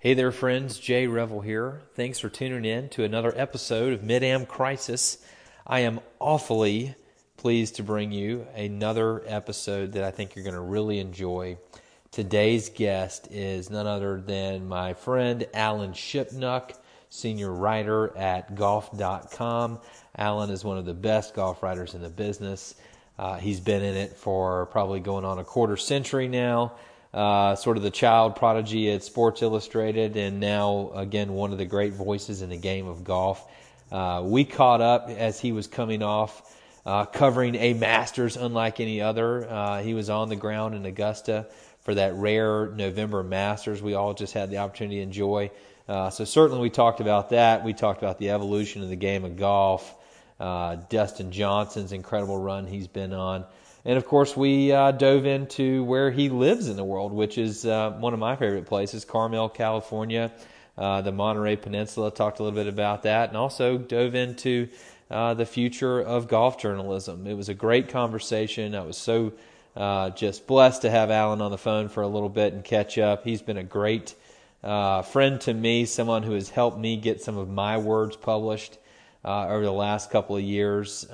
Hey there, friends. Jay Revell here. Thanks for tuning in to another episode of Mid Am Crisis. I am awfully pleased to bring you another episode that I think you're going to really enjoy. Today's guest is none other than my friend Alan Shipnuck, senior writer at golf.com. Alan is one of the best golf writers in the business. Uh, he's been in it for probably going on a quarter century now uh, sort of the child prodigy at Sports Illustrated, and now again one of the great voices in the game of golf. Uh, we caught up as he was coming off, uh, covering a Masters unlike any other. Uh, he was on the ground in Augusta for that rare November Masters. We all just had the opportunity to enjoy. Uh, so certainly we talked about that. We talked about the evolution of the game of golf. Uh, Dustin Johnson's incredible run he's been on. And of course, we uh, dove into where he lives in the world, which is uh, one of my favorite places, Carmel, California, uh, the Monterey Peninsula. Talked a little bit about that, and also dove into uh, the future of golf journalism. It was a great conversation. I was so uh, just blessed to have Alan on the phone for a little bit and catch up. He's been a great uh, friend to me, someone who has helped me get some of my words published over the last couple of years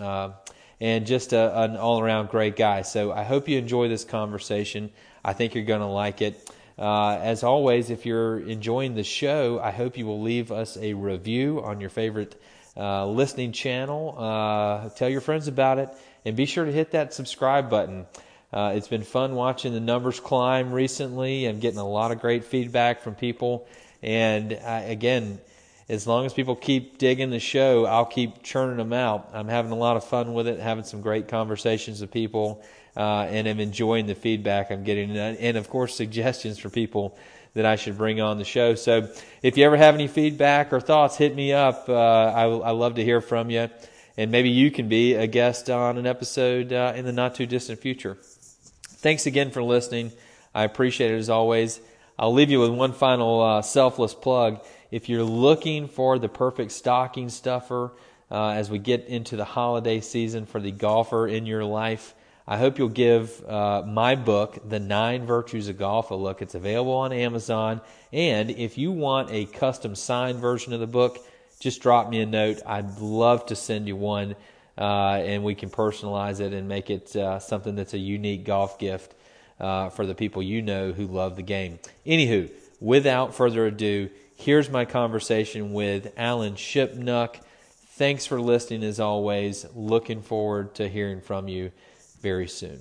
and just a, an all around great guy. So I hope you enjoy this conversation. I think you're going to like it. Uh, as always, if you're enjoying the show, I hope you will leave us a review on your favorite uh, listening channel. Uh, tell your friends about it, and be sure to hit that subscribe button. Uh, it's been fun watching the numbers climb recently and getting a lot of great feedback from people. And uh, again, as long as people keep digging the show, I'll keep churning them out. I'm having a lot of fun with it, having some great conversations with people, uh, and I'm enjoying the feedback I'm getting, and of course suggestions for people that I should bring on the show. So if you ever have any feedback or thoughts, hit me up. Uh, I, I love to hear from you, and maybe you can be a guest on an episode uh, in the not too distant future. Thanks again for listening. I appreciate it as always. I'll leave you with one final uh, selfless plug if you're looking for the perfect stocking stuffer uh, as we get into the holiday season for the golfer in your life, I hope you'll give uh, my book, The Nine Virtues of Golf, a look. It's available on Amazon. And if you want a custom signed version of the book, just drop me a note. I'd love to send you one, uh, and we can personalize it and make it uh, something that's a unique golf gift uh, for the people you know who love the game. Anywho, without further ado, Here's my conversation with Alan Shipnuck. Thanks for listening as always. Looking forward to hearing from you very soon.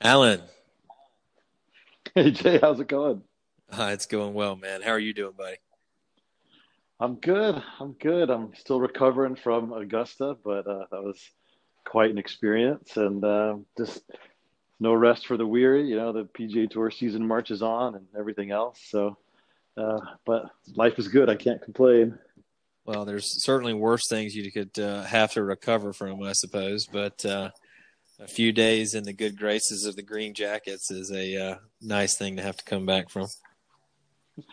Alan. Hey Jay, how's it going? Uh, it's going well, man. How are you doing, buddy? I'm good. I'm good. I'm still recovering from Augusta, but uh, that was quite an experience, and uh, just no rest for the weary. You know, the PGA Tour season marches on, and everything else. So, uh, but life is good. I can't complain. Well, there's certainly worse things you could uh, have to recover from, I suppose. But uh, a few days in the good graces of the Green Jackets is a uh, nice thing to have to come back from.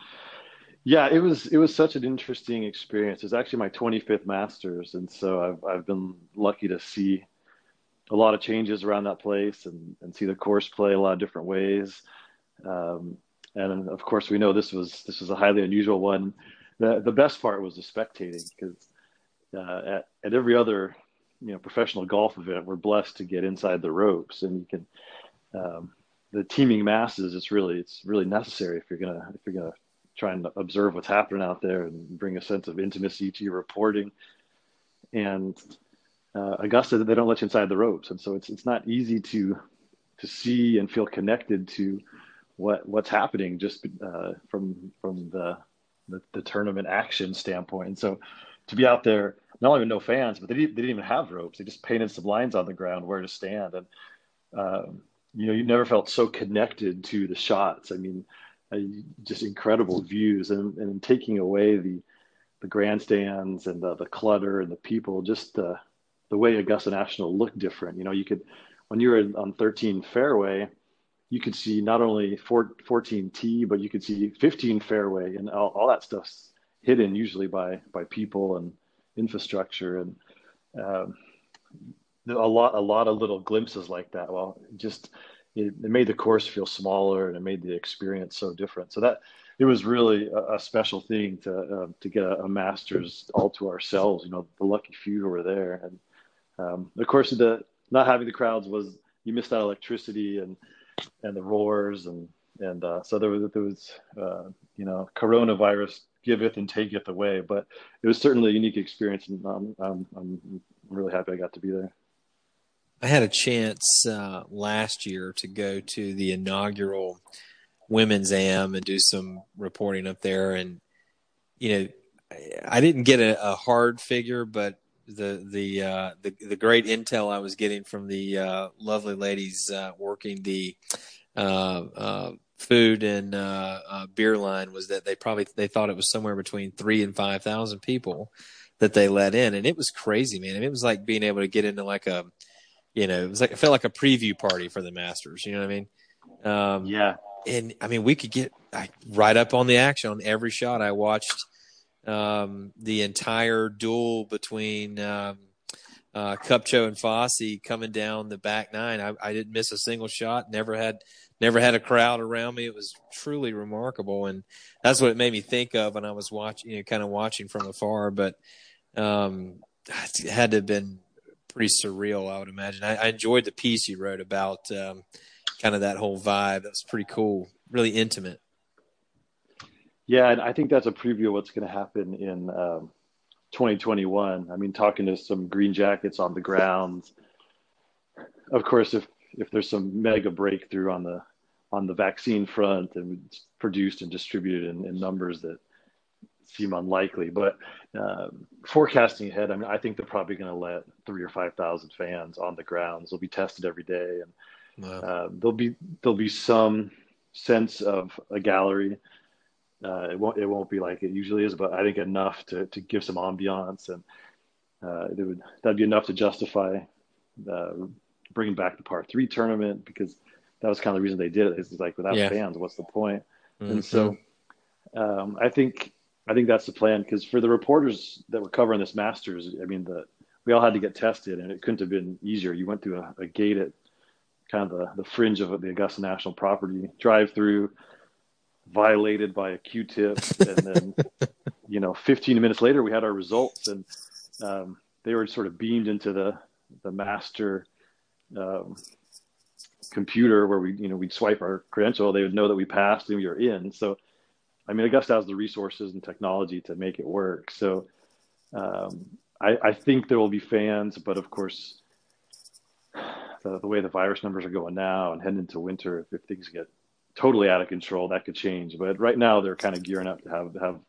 Yeah, it was it was such an interesting experience. It's actually my 25th Masters, and so I've I've been lucky to see a lot of changes around that place and and see the course play a lot of different ways. Um, and of course, we know this was this was a highly unusual one. The the best part was the spectating because uh, at at every other you know professional golf event, we're blessed to get inside the ropes, and you can. Um, the teeming masses, it's really it's really necessary if you're gonna if you're gonna try and observe what's happening out there and bring a sense of intimacy to your reporting. And uh, Augusta, they don't let you inside the ropes, and so it's it's not easy to to see and feel connected to what what's happening just uh, from from the, the, the tournament action standpoint. And so to be out there, not only with no fans, but they didn't, they didn't even have ropes. They just painted some lines on the ground where to stand, and um, you know you never felt so connected to the shots. I mean just incredible views and, and taking away the the grandstands and the, the clutter and the people just the the way augusta national looked different you know you could when you were on 13 fairway you could see not only 14 tee but you could see 15 fairway and all, all that stuff's hidden usually by by people and infrastructure and um, a lot a lot of little glimpses like that. Well, just it, it, made the course feel smaller and it made the experience so different. So that it was really a, a special thing to uh, to get a, a, Masters all to ourselves. You know, the lucky few who were there, and um, of course the not having the crowds was you missed that electricity and and the roars and and uh, so there was there was uh, you know coronavirus giveth and taketh away, but it was certainly a unique experience, and I'm I'm, I'm really happy I got to be there. I had a chance uh, last year to go to the inaugural women's AM and do some reporting up there, and you know, I didn't get a, a hard figure, but the the uh, the the great intel I was getting from the uh, lovely ladies uh, working the uh, uh, food and beer line was that they probably they thought it was somewhere between three and five thousand people that they let in, and it was crazy, man. I mean, it was like being able to get into like a you know, it was like it felt like a preview party for the Masters. You know what I mean? Um, yeah. And I mean, we could get like, right up on the action on every shot. I watched um, the entire duel between um, uh, Kupcho and Fassi coming down the back nine. I, I, didn't miss a single shot. Never had never had a crowd around me. It was truly remarkable, and that's what it made me think of when I was watching, you know, kind of watching from afar. But um, it had to have been pretty surreal, I would imagine. I, I enjoyed the piece you wrote about um, kind of that whole vibe. That's pretty cool, really intimate. Yeah, and I think that's a preview of what's going to happen in um, 2021. I mean, talking to some Green Jackets on the ground. Of course, if if there's some mega breakthrough on the on the vaccine front and produced and distributed in, in numbers that seem unlikely. But uh, forecasting ahead, I mean, I think they're probably going to let three or five thousand fans on the grounds. They'll be tested every day, and wow. uh, there'll be there'll be some sense of a gallery. Uh, it won't it won't be like it usually is, but I think enough to to give some ambiance, and uh, it would that'd be enough to justify uh, bringing back the par three tournament because that was kind of the reason they did it. It's like without yeah. fans, what's the point? Mm-hmm. And so um, I think I think that's the plan because for the reporters that were covering this Masters, I mean, the we all had to get tested, and it couldn't have been easier. You went through a, a gate at kind of the, the fringe of the Augusta National Property, drive through, violated by a Q-tip, and then you know, 15 minutes later, we had our results, and um, they were sort of beamed into the the master um, computer where we you know we'd swipe our credential, they would know that we passed and we were in. So I mean, Augusta has the resources and technology to make it work. So um, I, I, think there will be fans, but of course, the, the, way the virus numbers are going now and heading into winter, if, if, things get totally out of control, that could change. But right now, they're kind of gearing up to have have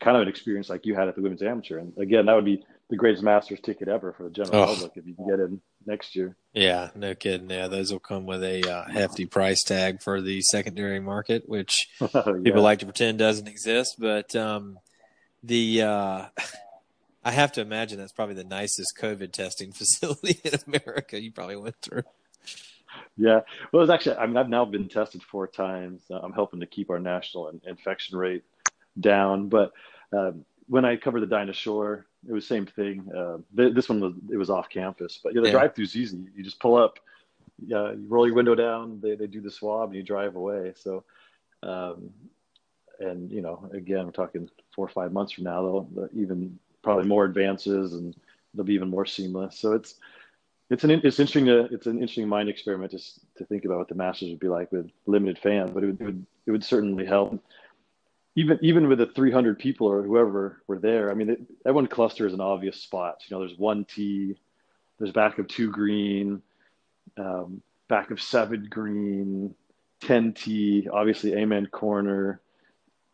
kind of an experience like you had at the Women's Amateur. And again, that would be the greatest Masters ticket ever for the general oh. public if you can get in next year. Yeah, no kidding. Yeah, those will come with a uh, hefty price tag for the secondary market, which yeah. people like to pretend doesn't exist. But um, the uh, I have to imagine that's probably the nicest COVID testing facility in America you probably went through. Yeah, well, it's actually. I mean, I've now been tested four times. Uh, I'm helping to keep our national infection rate down, but. Um, when I covered the Dinah Shore, it was same thing. Uh, th- this one was it was off campus, but yeah, the yeah. drive through's easy. You just pull up, uh, you roll your window down, they they do the swab, and you drive away. So, um, and you know, again, we're talking four or five months from now, they'll, even probably more advances, and they'll be even more seamless. So it's it's an it's interesting to it's an interesting mind experiment just to think about what the Masters would be like with limited fans, but it would it would, it would certainly help even even with the 300 people or whoever were there, I mean, it, everyone clusters in obvious spots. You know, there's one tee, there's back of two green, um, back of seven green, 10 tee, obviously amen corner,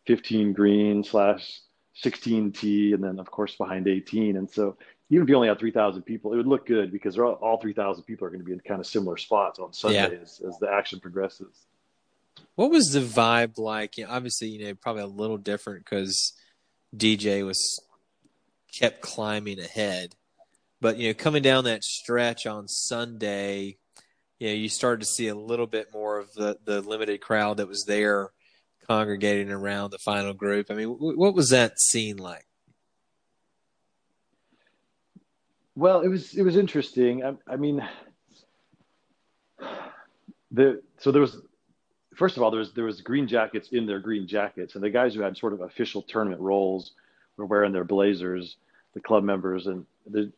15 green slash 16 tee, and then of course behind 18. And so even if you only had 3,000 people, it would look good because all, all 3,000 people are going to be in kind of similar spots on Sunday yeah. as, as the action progresses. What was the vibe like? You know, obviously, you know, probably a little different because DJ was kept climbing ahead. But you know, coming down that stretch on Sunday, you know, you started to see a little bit more of the the limited crowd that was there congregating around the final group. I mean, w- what was that scene like? Well, it was it was interesting. I, I mean, the so there was first of all there was there was green jackets in their green jackets, and the guys who had sort of official tournament roles were wearing their blazers. The club members and the,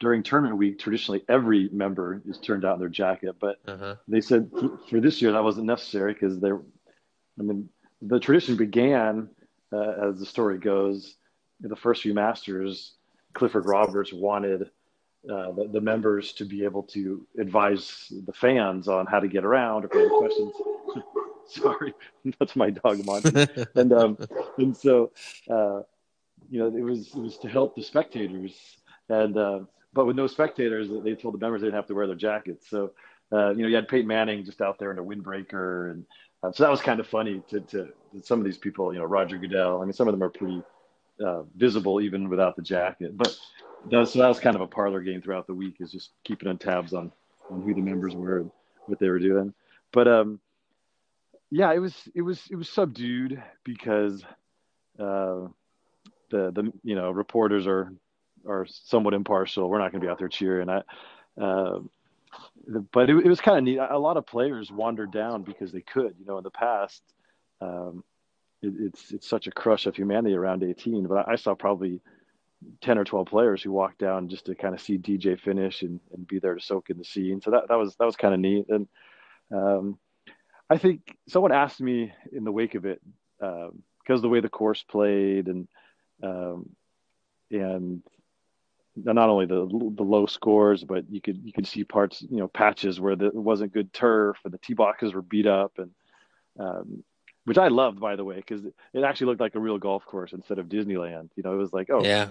during tournament week, traditionally every member is turned out in their jacket, but uh-huh. they said for this year that wasn't necessary because they're. I mean, the tradition began uh, as the story goes. The first few masters, Clifford Roberts wanted uh, the, the, members to be able to advise the fans on how to get around or any questions. Sorry, that's my dog Monty. and um, and so uh, you know it was it was to help the spectators and uh, but with no spectators, they told the members they didn't have to wear their jackets. So uh, you know you had Peyton Manning just out there in a windbreaker, and uh, so that was kind of funny to, to, to some of these people. You know Roger Goodell. I mean some of them are pretty uh, visible even without the jacket, but that was, so that was kind of a parlor game throughout the week is just keeping on tabs on, on who the members were and what they were doing. But um, yeah, it was it was it was subdued because uh, the the you know reporters are are somewhat impartial. We're not going to be out there cheering. I, uh, but it, it was kind of neat. A lot of players wandered down because they could. You know, in the past, um, it, it's it's such a crush of humanity around 18. But I, I saw probably 10 or 12 players who walked down just to kind of see DJ finish and, and be there to soak in the scene. So that, that was, that was kind of neat. And, um, I think someone asked me in the wake of it, um, because the way the course played and, um, and not only the the low scores, but you could you could see parts, you know, patches where there wasn't good turf and the tee boxes were beat up, and um, which I loved, by the way, because it actually looked like a real golf course instead of Disneyland. You know, it was like, oh, yeah,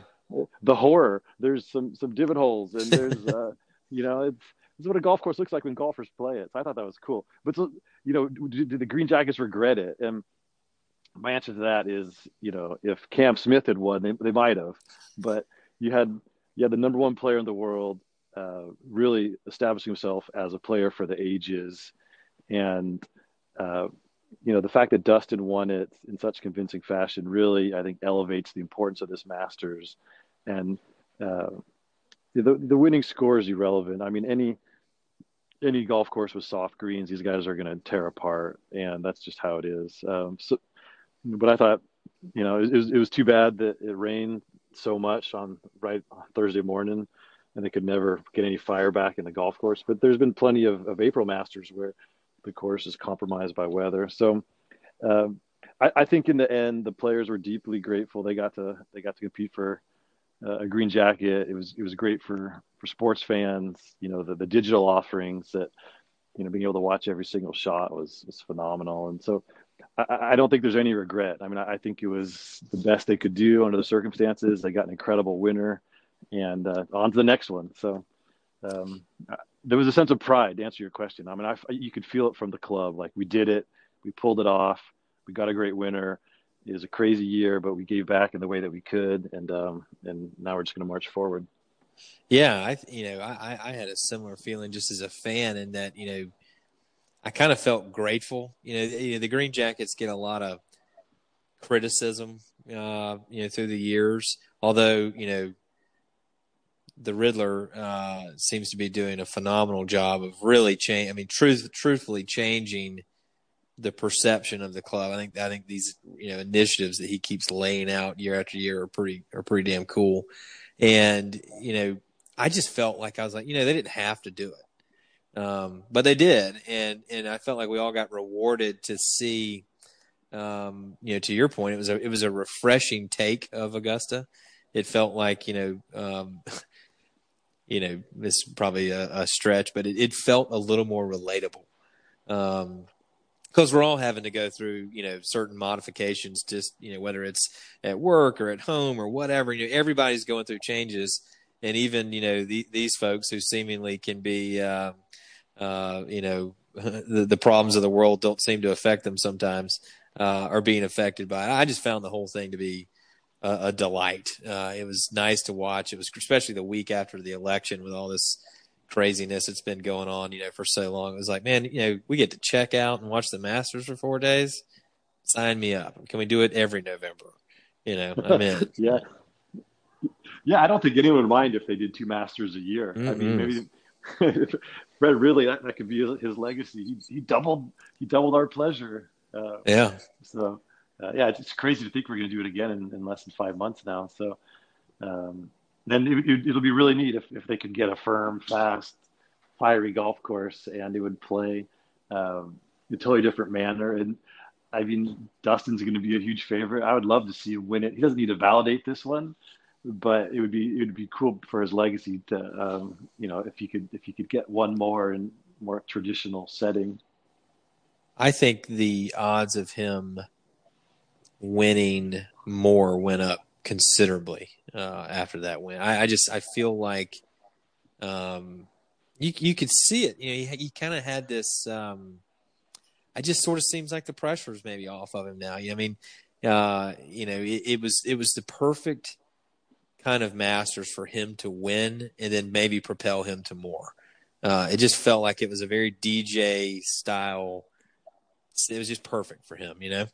the horror. There's some some divot holes, and there's uh, you know, it's this is what a golf course looks like when golfers play it. So I thought that was cool. But so, you know, did, the Green Jackets regret it? And my answer to that is, you know, if Cam Smith had won, they, they might have. But you had you had the number one player in the world, uh, really establishing himself as a player for the ages, and uh, you know the fact that Dustin won it in such convincing fashion really, I think, elevates the importance of this Masters, and uh, the the winning score is irrelevant. I mean, any any golf course with soft greens, these guys are going to tear apart, and that's just how it is. Um, so, but I thought, you know, it, it, was, it was too bad that it rained so much on right on Thursday morning, and they could never get any fire back in the golf course. But there's been plenty of, of April Masters where the course is compromised by weather. So, um, I, I, think in the end, the players were deeply grateful. They got to they got to compete for uh, a green jacket. It was it was great for for sports fans. You know, the the digital offerings that you know being able to watch every single shot was was phenomenal. And so I, I don't think there's any regret. I mean, I, I, think it was the best they could do under the circumstances. They got an incredible winner, and uh, on to the next one. So um, there was a sense of pride to answer your question. I mean, I, you could feel it from the club. Like we did it, we pulled it off, we got a great winner. It was a crazy year, but we gave back in the way that we could, and um, and now we're just going to march forward. Yeah, I you know I I had a similar feeling just as a fan in that you know I kind of felt grateful. You know, you know, the Green Jackets get a lot of criticism, uh, you know, through the years. Although, you know, the Riddler uh, seems to be doing a phenomenal job of really change. I mean, truth, truthfully changing the perception of the club. I think I think these you know initiatives that he keeps laying out year after year are pretty are pretty damn cool. And you know, I just felt like I was like, you know, they didn't have to do it. Um, but they did, and and I felt like we all got rewarded to see. Um, you know, to your point, it was a it was a refreshing take of Augusta. It felt like you know, um, you know, it's probably a, a stretch, but it, it, felt a little more relatable. Um, because we're all having to go through, you know, certain modifications, just you know, whether it's at work or at home or whatever. You know, everybody's going through changes, and even you know the, these folks who seemingly can be, uh, uh, you know, the, the, problems of the world don't seem to affect them sometimes, uh, are being affected by it. I just found the whole thing to be a, a delight. Uh, it was nice to watch. It was especially the week after the election with all this craziness that's been going on, you know, for so long. It was like, man, you know, we get to check out and watch the Masters for four days. Sign me up. Can we do it every November? You know, I'm in. yeah. Yeah, I don't think anyone would mind if they did two Masters a year. Mm-hmm. I mean, maybe Fred Ridley that, that could be his legacy. He, he doubled he doubled our pleasure. Uh, yeah. So uh, yeah, it's, crazy to think we're going to do it again in, in, less than five months now. So um, then it, will be really neat if if they could get a firm, fast, fiery golf course and it would play um, a totally different manner. And I mean, Dustin's going to be a huge favorite. I would love to see him win it. He doesn't need to validate this one, but it would be it would be cool for his legacy to um, you know if he could if he could get one more in more traditional setting. I think the odds of him winning more went up considerably uh, after that win. I, I, just I feel like um, you you could see it. You know, he, he kind of had this. Um, it just sort of seems like the pressure's maybe off of him now. You know, I mean, uh, you know, it, it, was it was the perfect kind of Masters for him to win and then maybe propel him to more. Uh, it just felt like it was a very DJ style. It was just perfect for him, you know.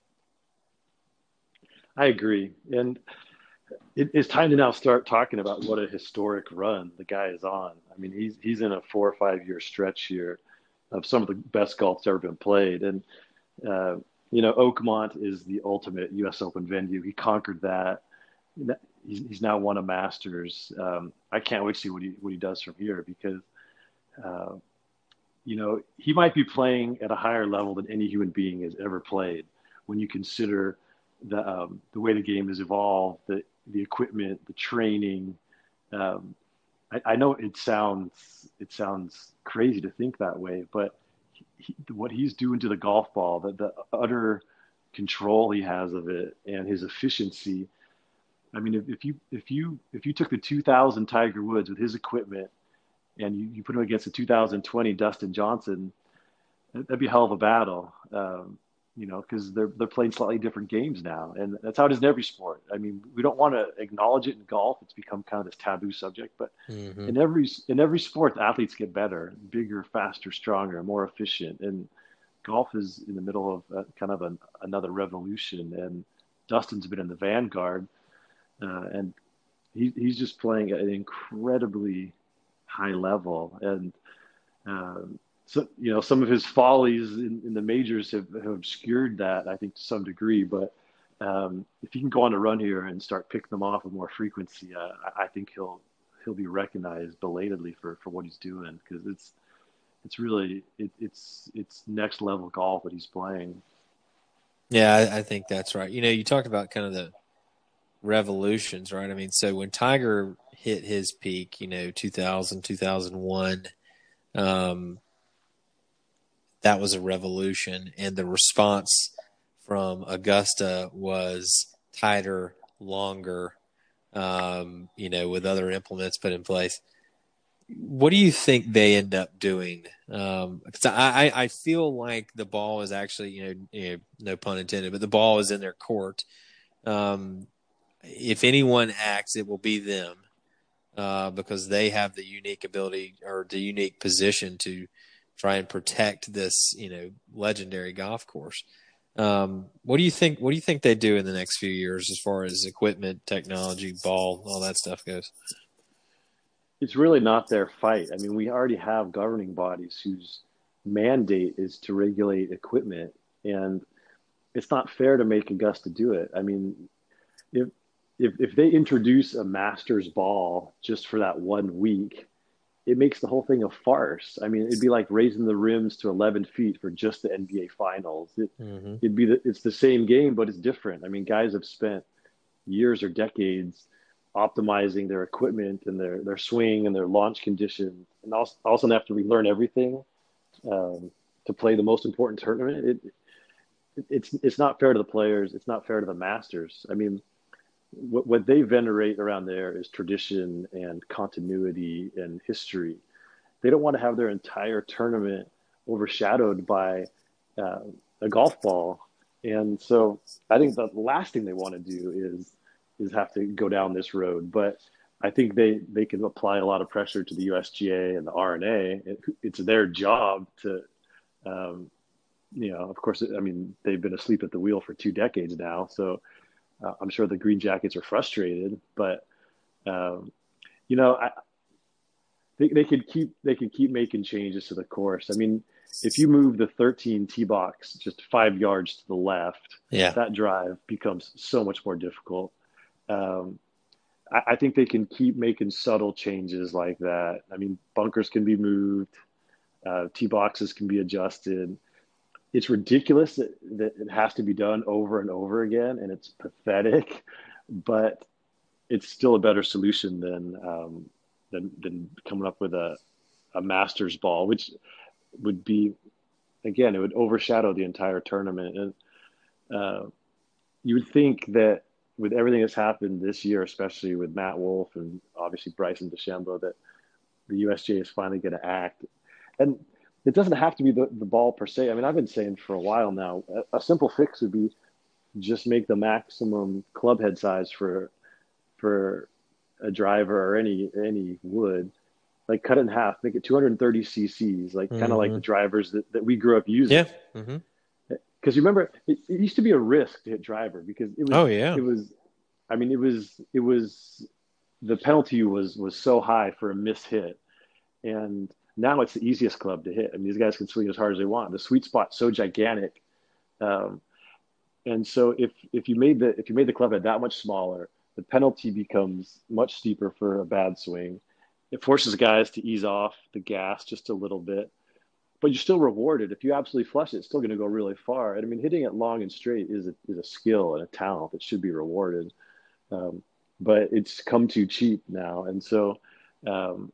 I agree, and it, it's time to now start talking about what a historic run the guy is on. I mean, he's he's in a four or five year stretch here of some of the best golf that's ever been played. And, uh, you know, Oakmont is the ultimate U.S. Open venue. He conquered that. He's, he's now won a Masters. Um, I can't wait to see what he what he does from here because, uh, you know, he might be playing at a higher level than any human being has ever played. When you consider the um, the way the game has evolved, the the equipment, the training, um, I, I know it sounds it sounds crazy to think that way, but he, what he's doing to the golf ball, the, the utter control he has of it, and his efficiency. I mean, if, if you if you if you took the 2000 Tiger Woods with his equipment, and you, you put him against the 2020 Dustin Johnson, that'd be a hell of a battle. Um, you know, because they're they're playing slightly different games now, and that's how it is in every sport. I mean, we don't want to acknowledge it in golf; it's become kind of this taboo subject. But mm-hmm. in every in every sport, athletes get better, bigger, faster, stronger, more efficient, and golf is in the middle of a, kind of an, another revolution. And Dustin's been in the vanguard, uh, and he, he's just playing at an incredibly high level, and um, so you know some of his follies in, in the majors have, have, obscured that I think to some degree. But um, if he can go on a run here and start picking them off with more frequency, uh, I, think he'll he'll be recognized belatedly for, for what he's doing because it's it's really it, it's it's next level golf that he's playing. Yeah, I, I think that's right. You know, you talked about kind of the revolutions, right? I mean, so when Tiger hit his peak, you know, 2000, 2001, um, that was a revolution. And the response from Augusta was tighter, longer, um, you know, with other implements put in place. What do you think they end up doing? Um, cause I, I feel like the ball is actually, you know, you know, no pun intended, but the ball is in their court. Um, if anyone acts, it will be them, uh, because they have the unique ability or the unique position to, try and protect this, you know, legendary golf course. Um, what do you think? What do you think they do in the next few years as far as equipment, technology, ball, all that stuff goes? It's really not their fight. I mean, we already have governing bodies whose mandate is to regulate equipment, and it's not fair to make Augusta do it. I mean, if if if they introduce a Masters ball just for that one week, it makes the whole thing a farce. I mean, it'd be like raising the rims to 11 feet for just the NBA Finals. It, mm-hmm. It'd be the, it's the same game, but it's different. I mean, guys have spent years or decades optimizing their equipment and their their swing and their launch conditions, and also also have to relearn everything um, to play the most important tournament. It, it, it's it's not fair to the players. It's not fair to the masters. I mean what, what they venerate around there is tradition and continuity and history. They don't want to have their entire tournament overshadowed by uh, a golf ball. And so I think the last thing they want to do is is have to go down this road. But I think they they can apply a lot of pressure to the USGA and the R&A. It, it's their job to, um, you know, of course. I mean, they've been asleep at the wheel for two decades now, so uh, I'm sure the Green Jackets are frustrated, but um, you know, I, they, they could keep they could keep making changes to the course. I mean, if you move the 13 tee box just five yards to the left, yeah. that drive becomes so much more difficult. Um, I, I, think they can keep making subtle changes like that. I mean, bunkers can be moved, uh, tee boxes can be adjusted. It's ridiculous that, that it has to be done over and over again, and it's pathetic, but it's still a better solution than um, than than coming up with a a Masters ball, which would be again it would overshadow the entire tournament. And uh, you would think that with everything that's happened this year, especially with Matt Wolff and obviously Bryson DeChambeau, that the USGA is finally going to act. And it doesn't have to be the, the ball per se. I mean, I've been saying for a while now, a, a simple fix would be just make the maximum club head size for for a driver or any any wood like cut it in half make it 230 cc's like mm-hmm. kind of like the drivers that, that we grew up using yeah mm-hmm. because you remember it, it, used to be a risk to hit driver because it was oh yeah it was i mean it was it was the penalty was was so high for a miss hit and now it's the easiest club to hit i mean these guys can swing as hard as they want the sweet spot's so gigantic um, and so if if you made the if you made the club head that much smaller the penalty becomes much steeper for a bad swing. It forces guys to ease off the gas just a little bit, but you're still rewarded. If you absolutely flush it, it's still going to go really far. And I mean, hitting it long and straight is a, is a skill and a talent that should be rewarded. Um, but it's come too cheap now. And so, um,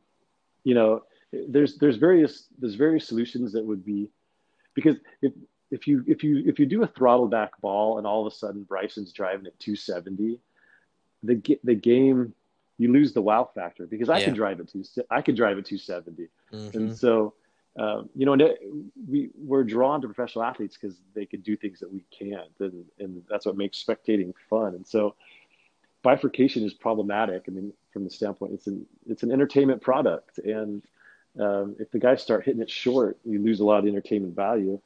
you know, there's, there's various, there's various solutions that would be, because if, if you, if you, if you do a throttle back ball and all of a sudden Bryson's driving at 270, the the game you lose the wow factor because I yeah. can drive it to I can drive it 270, mm-hmm. and so um, you know we we're drawn to professional athletes because they can do things that we can't, and and that's what makes spectating fun. And so bifurcation is problematic. I mean, from the standpoint, it's an it's an entertainment product, and um, if the guys start hitting it short, you lose a lot of entertainment value.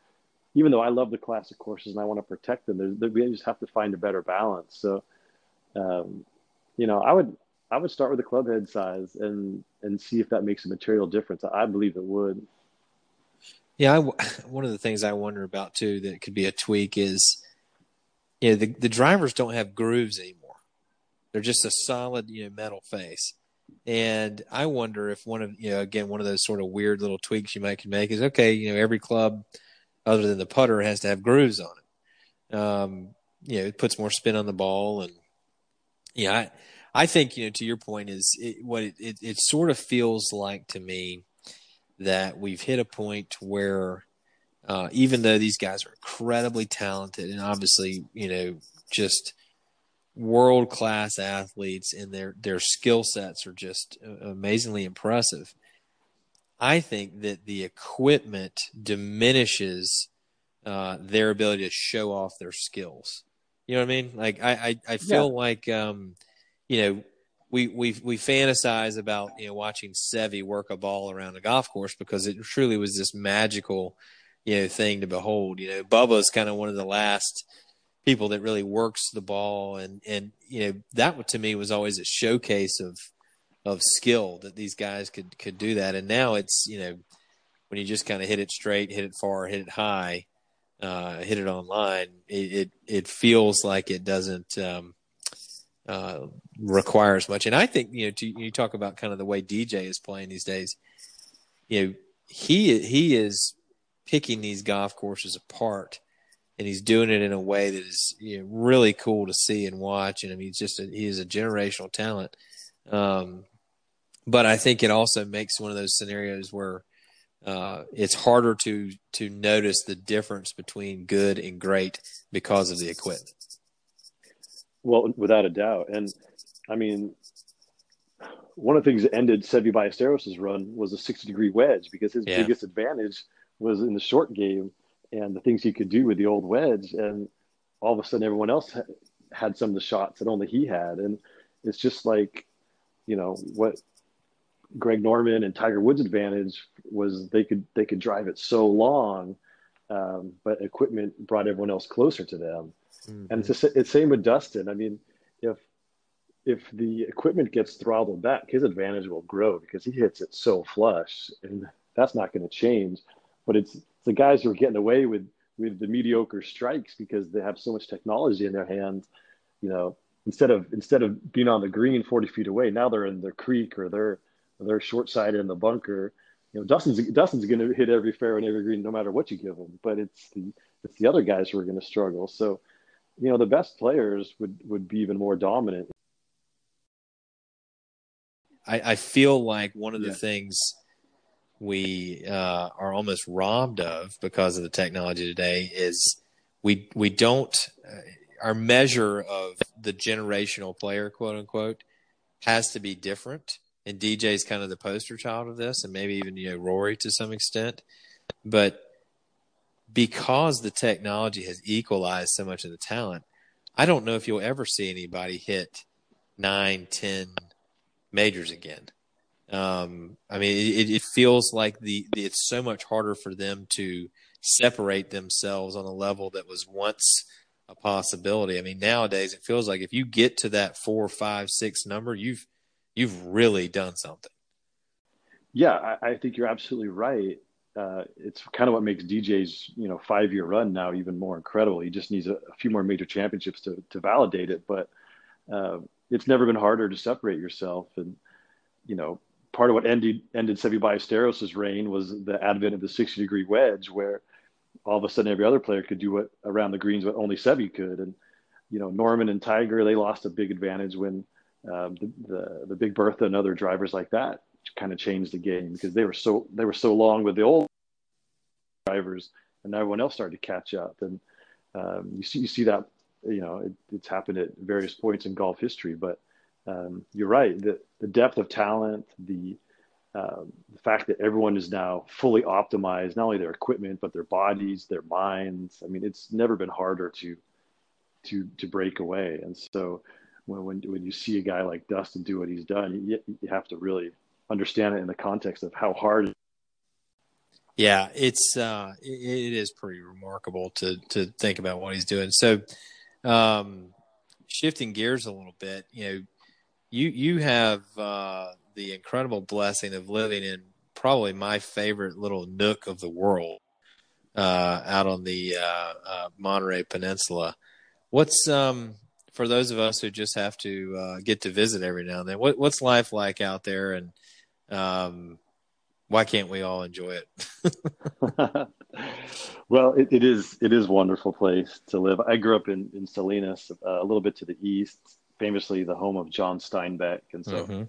Even though I love the classic courses and I want to protect them, we just have to find a better balance. So um, you know, I would I would start with the club head size and and see if that makes a material difference. I believe it would. Yeah, I, one of the things I wonder about too that could be a tweak is, you know, the the drivers don't have grooves anymore. They're just a solid, you know, metal face. And I wonder if one of you know again one of those sort of weird little tweaks you might can make is okay, you know, every club other than the putter has to have grooves on it. Um, you know, it puts more spin on the ball and yeah, I, I think you know to your point is it, what it, it, it sort of feels like to me that we've hit a point where uh, even though these guys are incredibly talented and obviously you know just world class athletes and their their skill sets are just amazingly impressive. I think that the equipment diminishes uh, their ability to show off their skills. You know what I mean? Like I I, I feel yeah. like um, you know, we we we fantasize about you know watching Seve work a ball around a golf course because it truly was this magical you know thing to behold. You know, Bubba's kind of one of the last people that really works the ball, and and you know that to me was always a showcase of of skill that these guys could could do that. And now it's you know when you just kind of hit it straight, hit it far, hit it high uh, hit it online, it, it, it feels like it doesn't um, uh, require as much. And I think you know, to, you talk about kind of the way DJ is playing these days. You know, he he is picking these golf courses apart, and he's doing it in a way that is you know, really cool to see and watch. And I mean, he's just a, he is a generational talent. Um, but I think it also makes one of those scenarios where uh, it's harder to to notice the difference between good and great because of the equipment. Well, without a doubt, and I mean, one of the things that ended Seve Ballesteros' run was a 60 degree wedge because his yeah. biggest advantage was in the short game and the things he could do with the old wedge, and all of a sudden everyone else had some of the shots that only he had, and it's just like, you know, what Greg Norman and Tiger Woods' advantage was they could they could drive it so long, um, but equipment brought everyone else closer to them. Mm-hmm. And it's the same with Dustin. I mean, if if the equipment gets throttled back, his advantage will grow because he hits it so flush, and that's not going to change. But it's, it's the guys who are getting away with with the mediocre strikes because they have so much technology in their hands. You know, instead of instead of being on the green 40 feet away, now they're in the creek or they're they're short sided in the bunker. You know, Dustin's Dustin's going to hit every fair and every green no matter what you give him. But it's the it's the other guys who are going to struggle. So, you know, the best players would would be even more dominant. I, I feel like one of the yeah. things we uh, are almost robbed of because of the technology today is we we don't uh, our measure of the generational player quote unquote has to be different. And DJ is kind of the poster child of this and maybe even you know Rory to some extent. But because the technology has equalized so much of the talent I don't know if you'll ever see anybody hit nine ten majors again um, I mean, it, it feels like the, the, it's so much harder for them to separate themselves on a level that was once a possibility. I mean, nowadays it feels like if you get to that four, five, six number, you've you've really done something. Yeah, I, I think you're absolutely right. Uh, it's kind of what makes DJ's you know five year run now even more incredible. He just needs a, a few more major championships to to validate it, but uh, it's never been harder to separate yourself and you know part of what ended ended Seve Ballesteros' reign was the advent of the 60 degree wedge, where all of a sudden every other player could do what around the greens what only Seve could. And you know Norman and Tiger they lost a big advantage when um, the, the, the Big Bertha and other drivers like that kind of changed the game because they were so they were so long with the old drivers, and everyone else started to catch up. And um, you see you see that you know it, it's happened at various points in golf history, but um, you're right. The, the depth of talent, the, uh, the fact that everyone is now fully optimized, not only their equipment, but their bodies, their minds. I mean, it's never been harder to, to, to break away. And so when, when, when you see a guy like Dustin do what he's done, you, you have to really understand it in the context of how hard yeah, it's uh, it, it is pretty remarkable to to think about what he's doing. So, um, shifting gears a little bit, you know, you you have uh, the incredible blessing of living in probably my favorite little nook of the world uh, out on the uh, uh Monterey Peninsula. What's um, for those of us who just have to uh, get to visit every now and then? What, what's life like out there, and um, why can't we all enjoy it? well, it, it is it is wonderful place to live. I grew up in in Salinas, uh, a little bit to the east, famously the home of John Steinbeck, and so mm-hmm.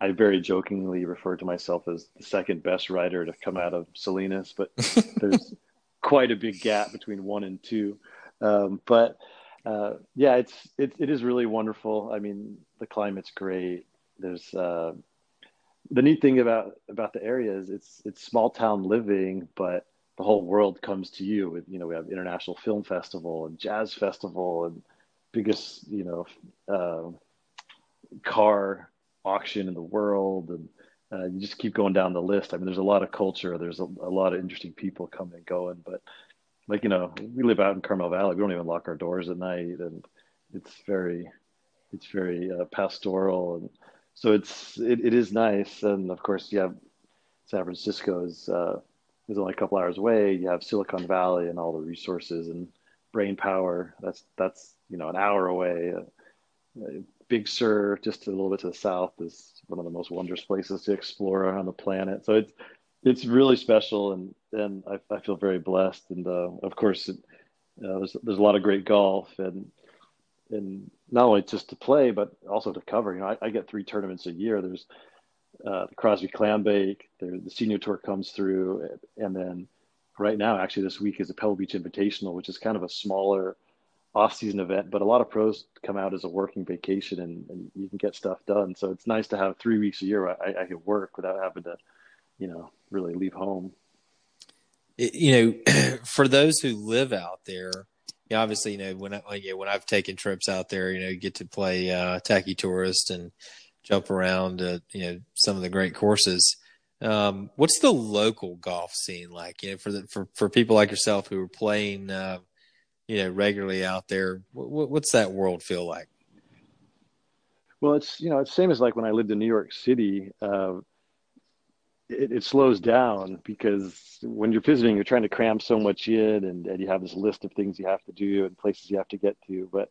I very jokingly refer to myself as the second best writer to come out of Salinas, but there's quite a big gap between one and two. Um, but uh, yeah, it's it, it is really wonderful. I mean, the climate's great. There's uh, the neat thing about about the area is it's it's small town living, but the whole world comes to you. With you know, we have international film festival and jazz festival and biggest you know uh, car auction in the world and uh, you just keep going down the list. I mean there's a lot of culture there's a, a, lot of interesting people coming and going but like you know we live out in carmel valley. We don't even lock our doors at night and it's very it's very uh, pastoral and so it's it, it is nice. And of course you have san francisco is uh, is only a couple hours away. You have silicon valley and all the resources and brain power. That's that's you know, an hour away. Big Sur, just a little bit to the south, is one of the most wondrous places to explore on the planet. So it's it's really special, and and I, I feel very blessed. And uh, of course, it, uh, there's there's a lot of great golf, and and not only just to play, but also to cover. You know, I, I get three tournaments a year. There's uh, the Crosby Clambake, the senior tour comes through, and then right now, actually, this week is the Pebble Beach Invitational, which is kind of a smaller off-season event, but a lot of pros come out as a working vacation and, and you can get stuff done. So it's nice to have three weeks a year I, I can work without having to, you know, really leave home. You know, for those who live out there, you know, obviously, you know, when I, know, when I've taken trips out there, you know, you get to play uh, tacky tourist and jump around, uh, you know, some of the great courses. Um, what's the local golf scene like? You know, for the for for people like yourself who are playing, uh, you know, regularly out there. What's that world feel like? Well, it's you know it's same as like when I lived in New York City. Uh, it, it, slows down because when you're visiting, you're trying to cram so much in, and, and you have this list of things you have to do and places you have to get to. But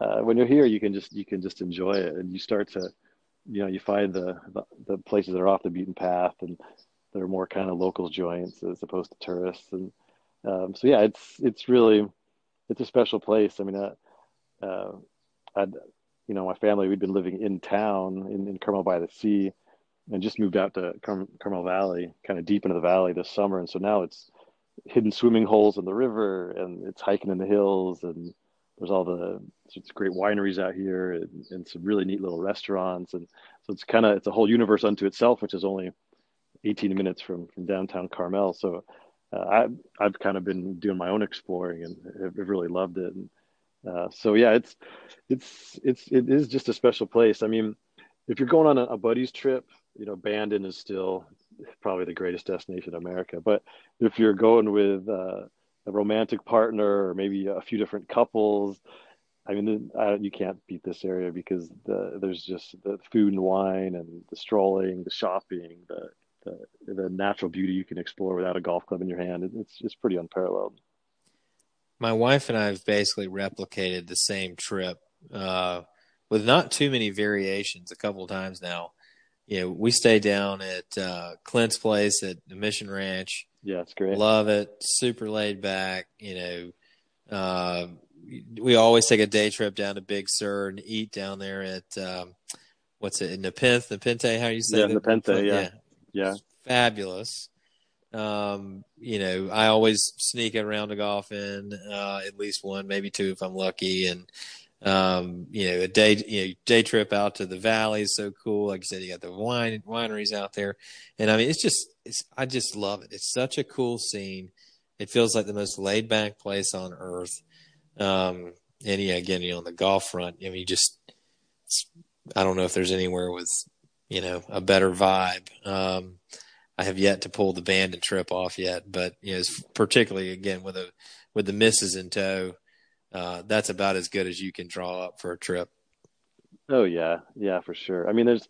uh, when you're here, you can just you can just enjoy it, and you start to, you know, you find the the, the places that are off the beaten path and that are more kind of local joints as opposed to tourists. And um, so yeah, it's it's really it's a special place. I mean, uh, uh, I'd you know my family we'd been living in town in, in Carmel by the Sea and just moved out to Car- Carmel Valley, kind of deep into the valley this summer. And so now it's hidden swimming holes in the river and it's hiking in the hills and there's all the it's great wineries out here and, and some really neat little restaurants. And so it's kind of, it's a whole universe unto itself, which is only 18 minutes from, from downtown Carmel. So uh, I, I've kind of been doing my own exploring and have really loved it. And uh, so, yeah, it's, it's, it's, it is just a special place. I mean, if you're going on a, a buddy's trip, you know, Bandon is still probably the greatest destination in America. But if you're going with uh, a romantic partner or maybe a few different couples, I mean, uh, you can't beat this area because the, there's just the food and wine and the strolling, the shopping, the, the, the natural beauty you can explore without a golf club in your hand. It's just pretty unparalleled. My wife and I have basically replicated the same trip uh, with not too many variations a couple of times now you know, we stay down at uh, Clint's place at the Mission Ranch. Yeah, it's great. Love it. Super laid back. You know, uh, we always take a day trip down to Big Sur and eat down there at um, what's it, in Nepenthe, Nepenthe? How you say? Yeah, Nepenthe. Yeah, yeah, yeah. Fabulous. Um, you know, I always sneak around to golf in uh, at least one, maybe two if I'm lucky, and um, you know, a day, you know, day trip out to the valley is so cool. Like you said, you got the wine wineries out there, and I mean, it's just, it's, I just love it. It's such a cool scene. It feels like the most laid back place on earth. Um, and yeah, again, you know, on the golf front, I mean, you just, I don't know if there's anywhere with, you know, a better vibe. Um, I have yet to pull the Bandon trip off yet, but you know, particularly again with a with the misses in tow, uh, that's about as good as you can draw up for a trip. Oh yeah, yeah, for sure. I mean, there's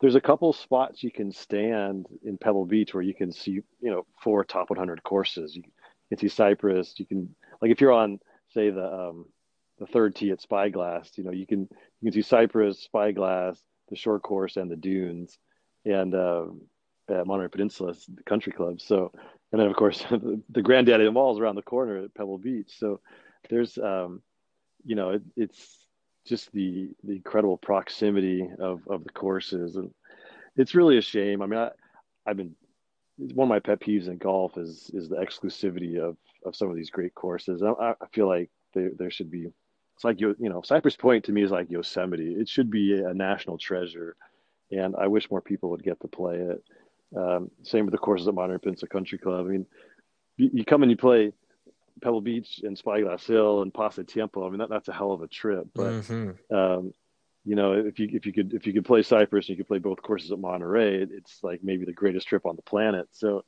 there's a couple spots you can stand in Pebble Beach where you can see, you know, four top 100 courses. You can see Cypress. You can like if you're on, say the um, the third tee at Spyglass, you know, you can you can see Cypress, Spyglass, the Shore course, and the dunes, and uh, at Monterey Peninsula, country club. So, and then of course the granddaddy of all is around the corner at Pebble Beach. So there's um, you know it, it's just the the incredible proximity of of the courses and it's really a shame i mean i i've been one of my pet peeves in golf is is the exclusivity of of some of these great courses i, I feel like there there should be it's like you you know cypress point to me is like yosemite it should be a national treasure and i wish more people would get to play it um, same with the courses at Monterey Peninsula Country Club. I mean, you, you come and you play Pebble Beach and Spyglass Hill and Pasatiempo. I mean, that, that's a hell of a trip. But mm-hmm. um, you know, if you if you could if you could play Cypress and you could play both courses at Monterey, it's like maybe the greatest trip on the planet. So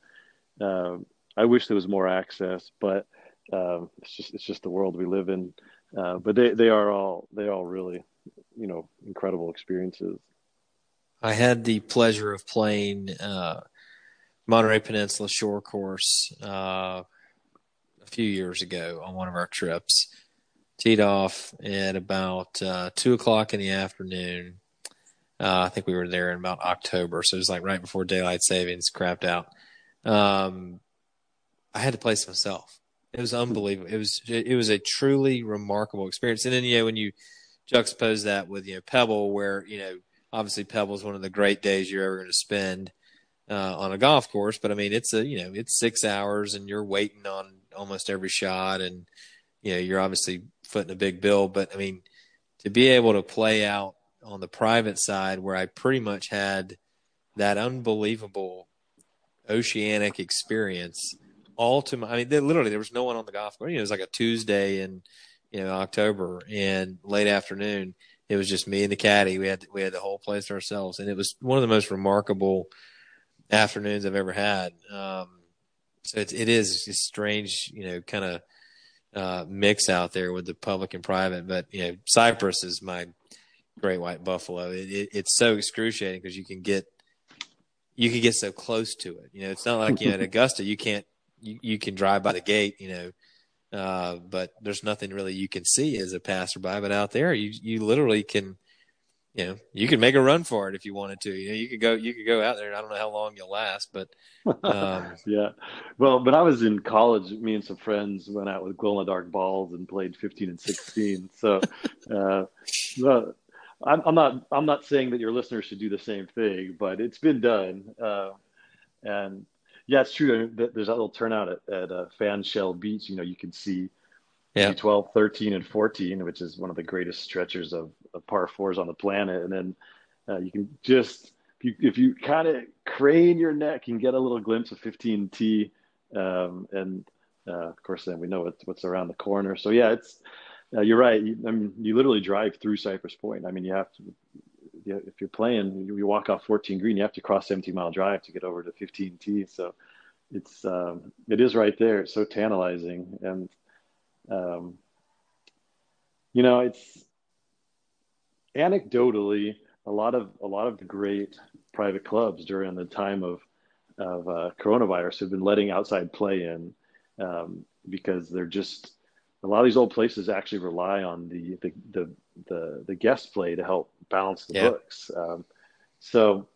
um, I wish there was more access, but um, it's just it's just the world we live in. Uh, but they they are all they all really you know incredible experiences. I had the pleasure of playing uh, Monterey Peninsula Shore Course uh, a few years ago on one of our trips. Teed off at about uh, two o'clock in the afternoon. Uh, I think we were there in about October, so it was like right before daylight savings crapped out. Um, I had to place myself. It was unbelievable. It was it was a truly remarkable experience. And then you know when you juxtapose that with you know Pebble, where you know obviously Pebble is one of the great days you're ever going to spend uh, on a golf course. But I mean, it's a you know it's six hours and you're waiting on almost every shot, and you know you're obviously footing a big bill. But I mean, to be able to play out on the private side where I pretty much had that unbelievable oceanic experience all to my, I mean, literally there was no one on the golf course. You know, it was like a Tuesday in, you know, October and late afternoon. It was just me and the caddy. We had, we had the whole place to ourselves and it was one of the most remarkable afternoons I've ever had. Um, so it's, it is a strange, you know, kind of uh, mix out there with the public and private. But you know, Cypress is my Great White Buffalo. It, it, it's so excruciating because you can get you can get so close to it. You know, it's not like you know, at Augusta you can't you, you can drive by the gate. You know, uh, but there's nothing really you can see as a passerby. But out there, you you literally can, you know, you can make a run for it if you wanted to. You know, you could go you could go out there. I don't know how long you'll last, but um, yeah. Well, when I was in college, me and some friends went out with glow in the dark balls and played 15 and 16. So, uh, well, I'm, I'm, not I'm not saying that your listeners should do the same thing, but it's been done. Uh, and yeah, it's true. There's that little turnout at, at uh, Fanshell Beach. You know, you can see yeah. 12, 13, and 14, which is one of the greatest stretchers of, of par fours on the planet. And then uh, you can just, if you, if you kind of crane your neck, you can get a little glimpse of 15 tee. Um, and uh, of course, then we know what's, what's around the corner. So yeah, it's, uh, you're right. You, I mean, you literally drive through Cypress Point. I mean, you have to, if you're playing, you walk off 14 green, you have to cross 17 mile drive to get over to 15 tee. So it's um, it is right there. It's so tantalizing, and um, you know, it's anecdotally a lot of a lot of the great private clubs during the time of of uh, coronavirus have been letting outside play in um, because they're just a lot of these old places actually rely on the the the the, the guest play to help balance the yeah. books. Um, so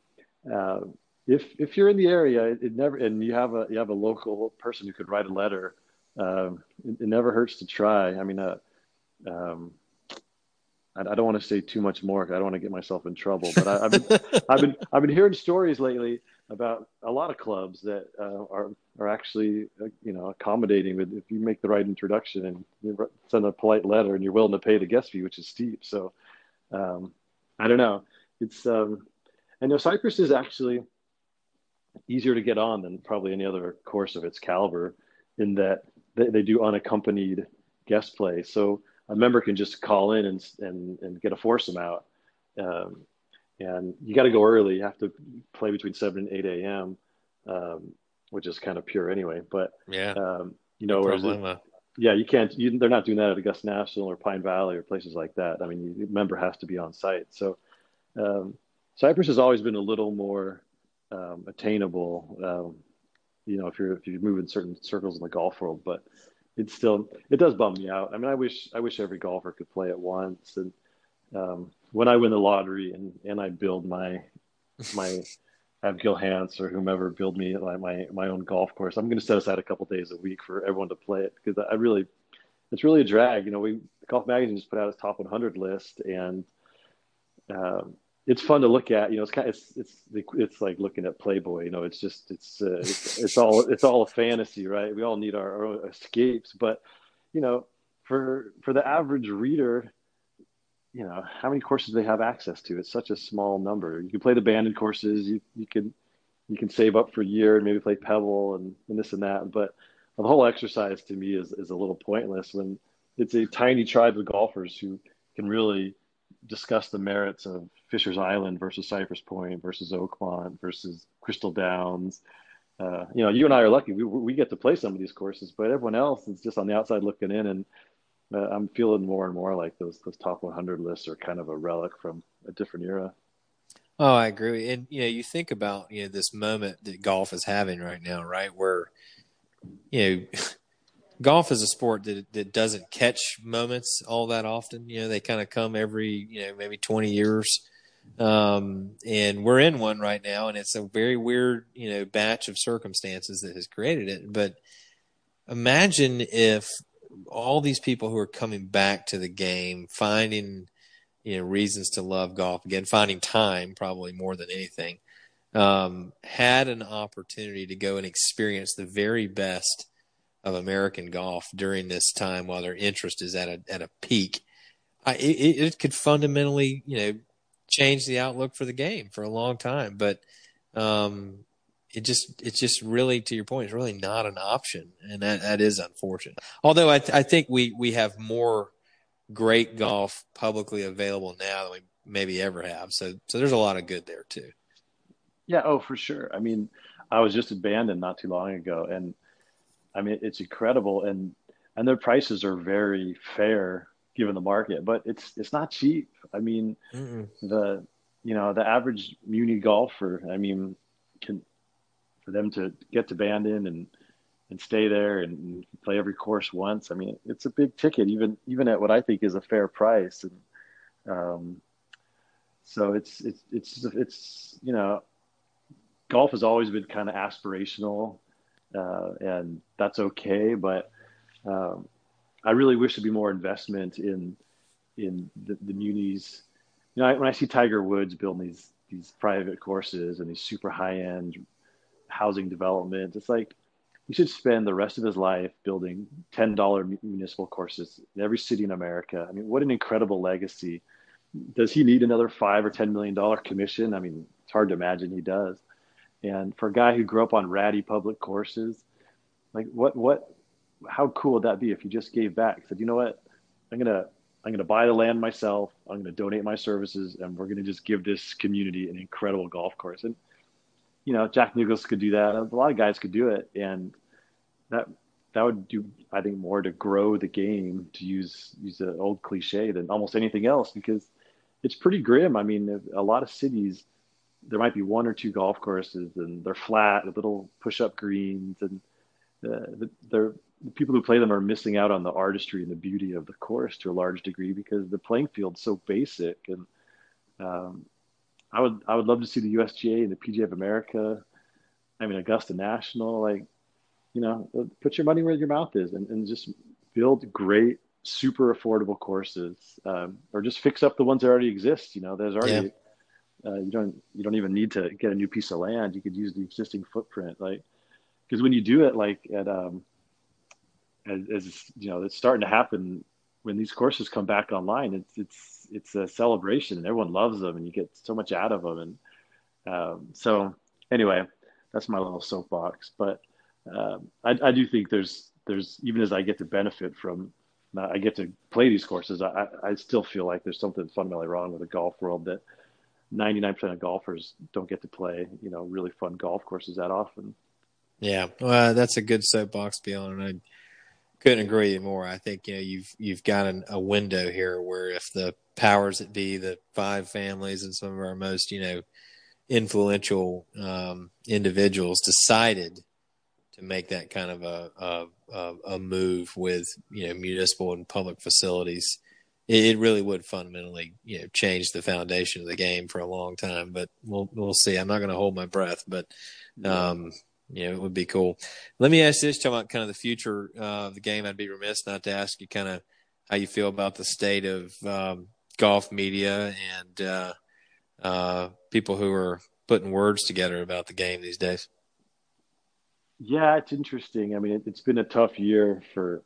uh, if if you're in the area, it, it, never and you have a you have a local person who could write a letter. Um, it, it, never hurts to try. I mean, uh, um, I, I, don't want to say too much more. I don't want to get myself in trouble. But I, have been I've been I've been hearing stories lately about a lot of clubs that uh, are are actually uh, you know accommodating with if you make the right introduction and you send a polite letter and you're willing to pay the guest fee, which is steep. So um, I don't know. It's um, I know Cypress is actually easier to get on than probably any other course of its caliber in that they, they do unaccompanied guest play. So a member can just call in and and, and get a foursome out. Um, and you got to go early. You have to play between seven and eight a.m., um, which is kind of pure anyway. But yeah, um, you know, it, yeah, you can't. You, they're not doing that at Augusta National or Pine Valley or places like that. I mean, the member has to be on site. So um, Cypress has always been a little more um, attainable. Um, you know, if you're if you move in certain circles in the golf world, but it's still it does bum me out. I mean, I wish I wish every golfer could play at once and um, when I win the lottery and and I build my my have Gil Hanse or whomever build me like my my own golf course, I'm going to set aside a couple days a week for everyone to play it because I really it's really a drag. You know, we Golf Magazine just put out its top 100 list and um, it's fun to look at. You know, it's kind of, it's it's it's like looking at Playboy. You know, it's just it's uh, it's, it's all it's all a fantasy, right? We all need our, our escapes, but you know, for for the average reader, you know, how many courses they have access to? It's such a small number. You can play the Bandon courses. You you can you can save up for a year and maybe play Pebble and, and this and that. But the whole exercise to me is is a little pointless when it's a tiny tribe of golfers who can really discuss the merits of Fishers Island versus Cypress Point versus Oakmont versus Crystal Downs. Uh, you know, you and I are lucky. We we get to play some of these courses, but everyone else is just on the outside looking in, and I'm feeling more and more like those those top 100 lists are kind of a relic from a different era. Oh, I agree. And you know, you think about you know this moment that golf is having right now, right? Where you know, golf is a sport that that doesn't catch moments all that often. You know, they kind of come every you know maybe 20 years. Um, and we're in one right now, and it's a very weird, you know, batch of circumstances that has created it. But imagine if all these people who are coming back to the game, finding you know reasons to love golf again, finding time probably more than anything, um, had an opportunity to go and experience the very best of American golf during this time while their interest is at a at a peak. I, it, it could fundamentally, you know, change the outlook for the game for a long time. But um, it just it's just really to your point it's really not an option and that, that is unfortunate although I, th- I think we we have more great golf publicly available now than we maybe ever have so so there's a lot of good there too yeah oh for sure i mean i was just at bandon not too long ago and i mean it's incredible and and their prices are very fair given the market, but it's it's not cheap. I mean, Mm-mm. the you know the average Muni golfer, I mean, for them to get to Bandon and and stay there and play every course once. I mean, it's a big ticket, even even at what I think is a fair price. And um, so it's it's it's it's you know, golf has always been kind of aspirational, uh, and that's okay. But um, I really wish there'd be more investment in in the, the munis. You know, I, when I see Tiger Woods building these these private courses and these super high end housing development, it's like he should spend the rest of his life building $10 municipal courses in every city in America. I mean, what an incredible legacy. Does he need another five or $10 million commission? I mean, it's hard to imagine he does. And for a guy who grew up on ratty public courses, like what, what, how cool would that be if he just gave back? Said, you know what? I'm going to, I'm going to buy the land myself. I'm going to donate my services and we're going to just give this community an incredible golf course. And you know, Jack Nicklaus could do that. A lot of guys could do it, and that that would do, I think, more to grow the game, to use use an old cliche than almost anything else, because it's pretty grim. I mean, a lot of cities, there might be one or two golf courses, and they're flat little push-up greens, and uh, they're the people who play them are missing out on the artistry and the beauty of the course to a large degree because the playing field's so basic and um, I would I would love to see the USGA and the PGA of America. I mean Augusta National, like you know, put your money where your mouth is and, and just build great, super affordable courses, um, or just fix up the ones that already exist. You know, there's already yeah. uh, you don't you don't even need to get a new piece of land. You could use the existing footprint, like because when you do it, like at um, as, as you know, it's starting to happen when these courses come back online. It's it's it's a celebration and everyone loves them and you get so much out of them. And um, so anyway, that's my little soapbox. But um, I, I, do think there's there's even as I get to benefit from I get to play these courses, I, I still feel like there's something fundamentally wrong with the golf world that 99% of golfers don't get to play, you know, really fun golf courses that often. Yeah, well, that's a good soapbox, Bill, and I couldn't agree more. I think you know you've you've got an, a window here where if the powers that be, the five families and some of our most you know influential um, individuals decided to make that kind of a, a a move with you know municipal and public facilities, it, really would fundamentally you know change the foundation of the game for a long time. But we'll we'll see. I'm not going to hold my breath, but. Um, know, it would be cool. Let me ask this, talking about kind of the future uh, of the game. I'd be remiss not to ask you kind of how you feel about the state of um, golf media and uh, uh, people who are putting words together about the game these days. Yeah, it's interesting. I mean, it, has been a tough year for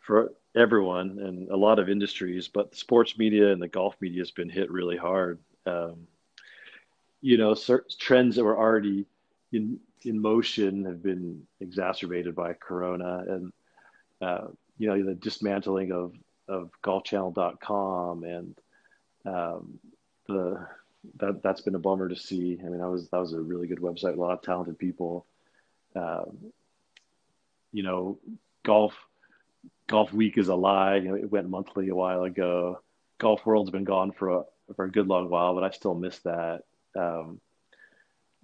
for everyone and a lot of industries, but sports media and the golf media has been hit really hard. Um, you know, certain trends that were already in in motion have been exacerbated by Corona, and uh, you know the dismantling of of golfchannel.com and um, the that that's been a bummer to see. I mean, that was that was a really good website, a lot of talented people. Um, you know, golf Golfweek is a lie. You know, it went monthly a while ago. Golf World's been gone for a for a good long while, but I still miss that. Um,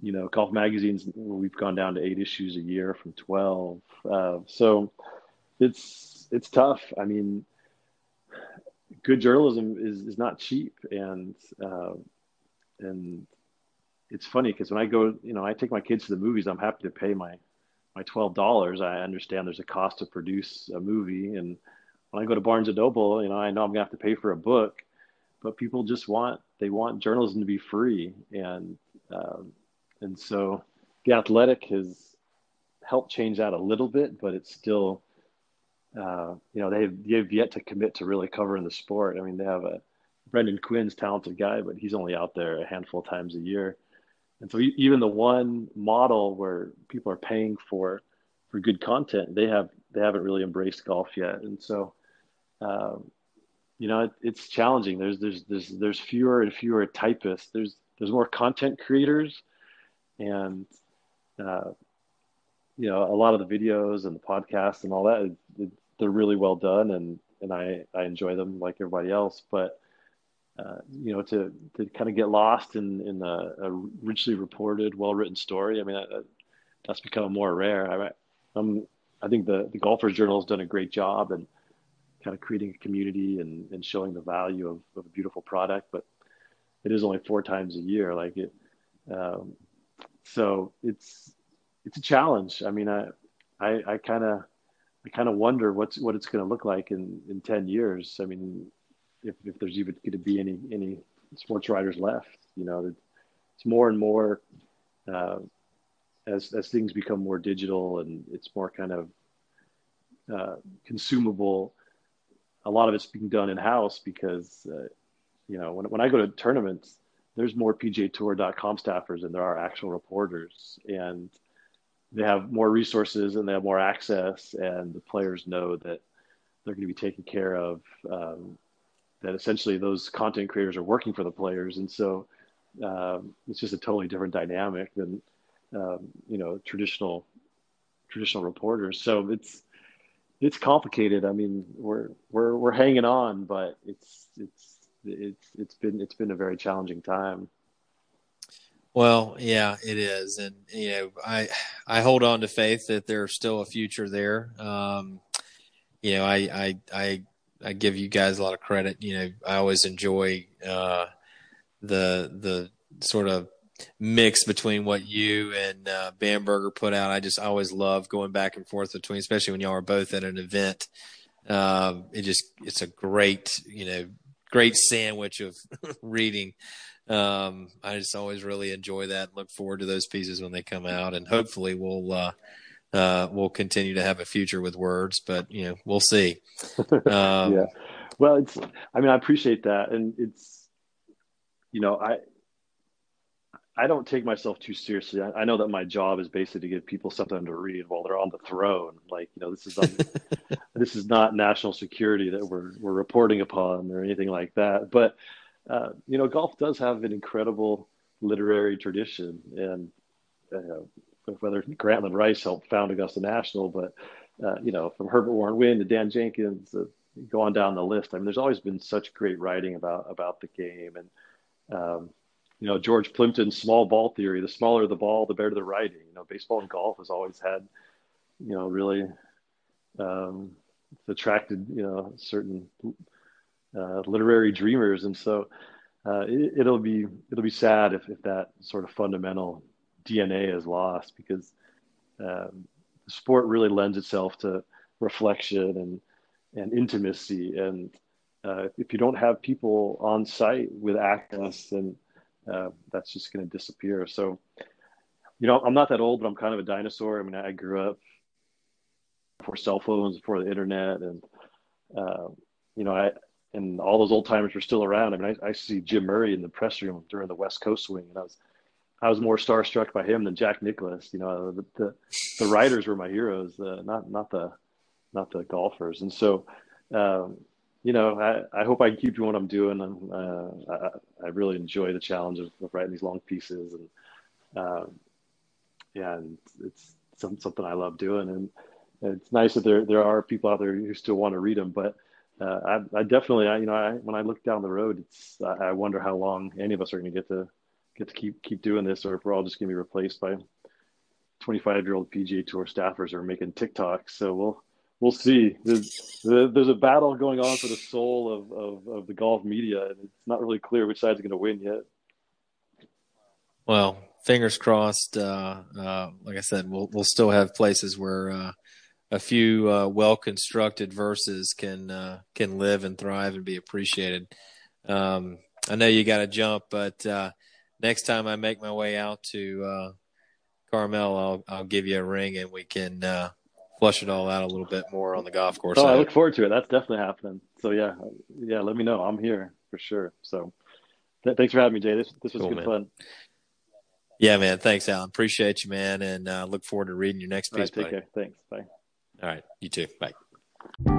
you know, golf magazines, we've gone down to eight issues a year from 12. Uh, so it's, it's tough. I mean, good journalism is, is not cheap. And, uh, and it's funny because when I go, you know, I take my kids to the movies, I'm happy to pay my, my $12. I understand there's a cost to produce a movie. And when I go to Barnes and Noble, you know, I know I'm gonna have to pay for a book, but people just want, they want journalism to be free. And, um, and so the athletic has helped change that a little bit, but it's still, uh, you know, they've, they've yet to commit to really covering the sport. I mean, they have a Brendan Quinn's talented guy, but he's only out there a handful of times a year. And so even the one model where people are paying for for good content, they have they haven't really embraced golf yet. And so, um, you know, it, it's challenging. There's there's there's there's fewer and fewer typists. There's there's more content creators, and uh, you know a lot of the videos and the podcasts and all that it, they're really well done and and I I enjoy them like everybody else. But uh, you know, to to kind of get lost in in a, a richly reported, well written story. I mean, that, that's become more rare. I I'm, I think the the Golfers Journal has done a great job and kind of creating a community and, and showing the value of, of a beautiful product, but it is only four times a year. Like it, um, so it's it's a challenge. I mean, I I kind of I kind of wonder what's what it's going to look like in in ten years. I mean, if if there's even going to be any any sports writers left, you know, it's more and more uh, as as things become more digital and it's more kind of uh, consumable. A lot of it's being done in house because uh, you know when when I go to tournaments, there's more PGA Tour.com staffers than there are actual reporters, and they have more resources and they have more access, and the players know that they're going to be taken care of. Um, that essentially those content creators are working for the players, and so um, it's just a totally different dynamic than um, you know traditional traditional reporters. So it's it's complicated. I mean, we're we're we're hanging on, but it's it's it's it's been it's been a very challenging time. Well, yeah, it is, and you know, I I hold on to faith that there's still a future there. Um, you know, I I I I give you guys a lot of credit. You know, I always enjoy uh, the the sort of mix between what you and uh, Bamberger put out. I just always love going back and forth between, especially when y'all are both at an event. Um, it just it's a great you know great sandwich of reading. Um, I just always really enjoy that. Look forward to those pieces when they come out, and hopefully we'll uh, uh, we'll continue to have a future with words. But you know, we'll see. Um, yeah. Well, it's. I mean, I appreciate that, and it's. You know, I I don't take myself too seriously. I, I, know that my job is basically to give people something to read while they're on the throne. Like, you know, this is this is not national security that we're we're reporting upon or anything like that. But uh, you know, golf does have an incredible literary tradition, and uh, whether Grantland Rice helped found Augusta National, but uh, you know, from Herbert Warren Wind to Dan Jenkins, uh, go on down the list. I mean, there's always been such great writing about about the game, and um, you know, George Plimpton's small ball theory, the smaller the ball, the better the writing. You know, baseball and golf has always had, you know, really um, attracted, you know, certain uh, literary dreamers. And so uh, it, will be, it'll be sad if, if that sort of fundamental DNA is lost because um, the sport really lends itself to reflection and, and intimacy. And uh, if you don't have people on site with access and uh, that's just going to disappear. So, you know, I'm not that old, but I'm kind of a dinosaur. I mean, I grew up before cell phones, before the internet, and uh, you know, I and all those old timers were still around. I mean, I, I see Jim Murray in the press room during the West Coast swing, and I was I was more starstruck by him than Jack Nicklaus. You know, the the, the writers were my heroes, uh, not not the not the golfers. And so, um, you know, I, I hope I can keep doing what I'm doing. And uh, I, I really enjoy the challenge of, of writing these long pieces, and um, yeah, and it's some, something I love doing. And it's nice that there there are people out there who still want to read them. But uh, I, I definitely, I, you know, I, when I look down the road, it's I wonder how long any of us are going to get to get to keep keep doing this, or if we're all just going to be replaced by 25 year old PGA Tour staffers who are making TikToks. So we'll we'll see. There's, there's a battle going on for the soul of, of, of the golf media, and it's not really clear which side's going to win yet. Well, fingers crossed. Uh, uh, like I said, we'll we'll still have places where uh, a few uh, well constructed verses can uh, can live and thrive and be appreciated. Um, I know you got to jump, but uh, next time I make my way out to Carmel, I'll I'll give you a ring and we can flush it all out a little bit more on the golf course. Oh, I look forward to it. That's definitely happening. So yeah, yeah, let me know. I'm here for sure. So th- thanks for having me, Jay. This this was cool, good man. fun. Yeah, man. Thanks, Alan. Appreciate you, man, and uh, look forward to reading your next piece. Right, take buddy. care. Thanks. Bye. All right. You too. Bye.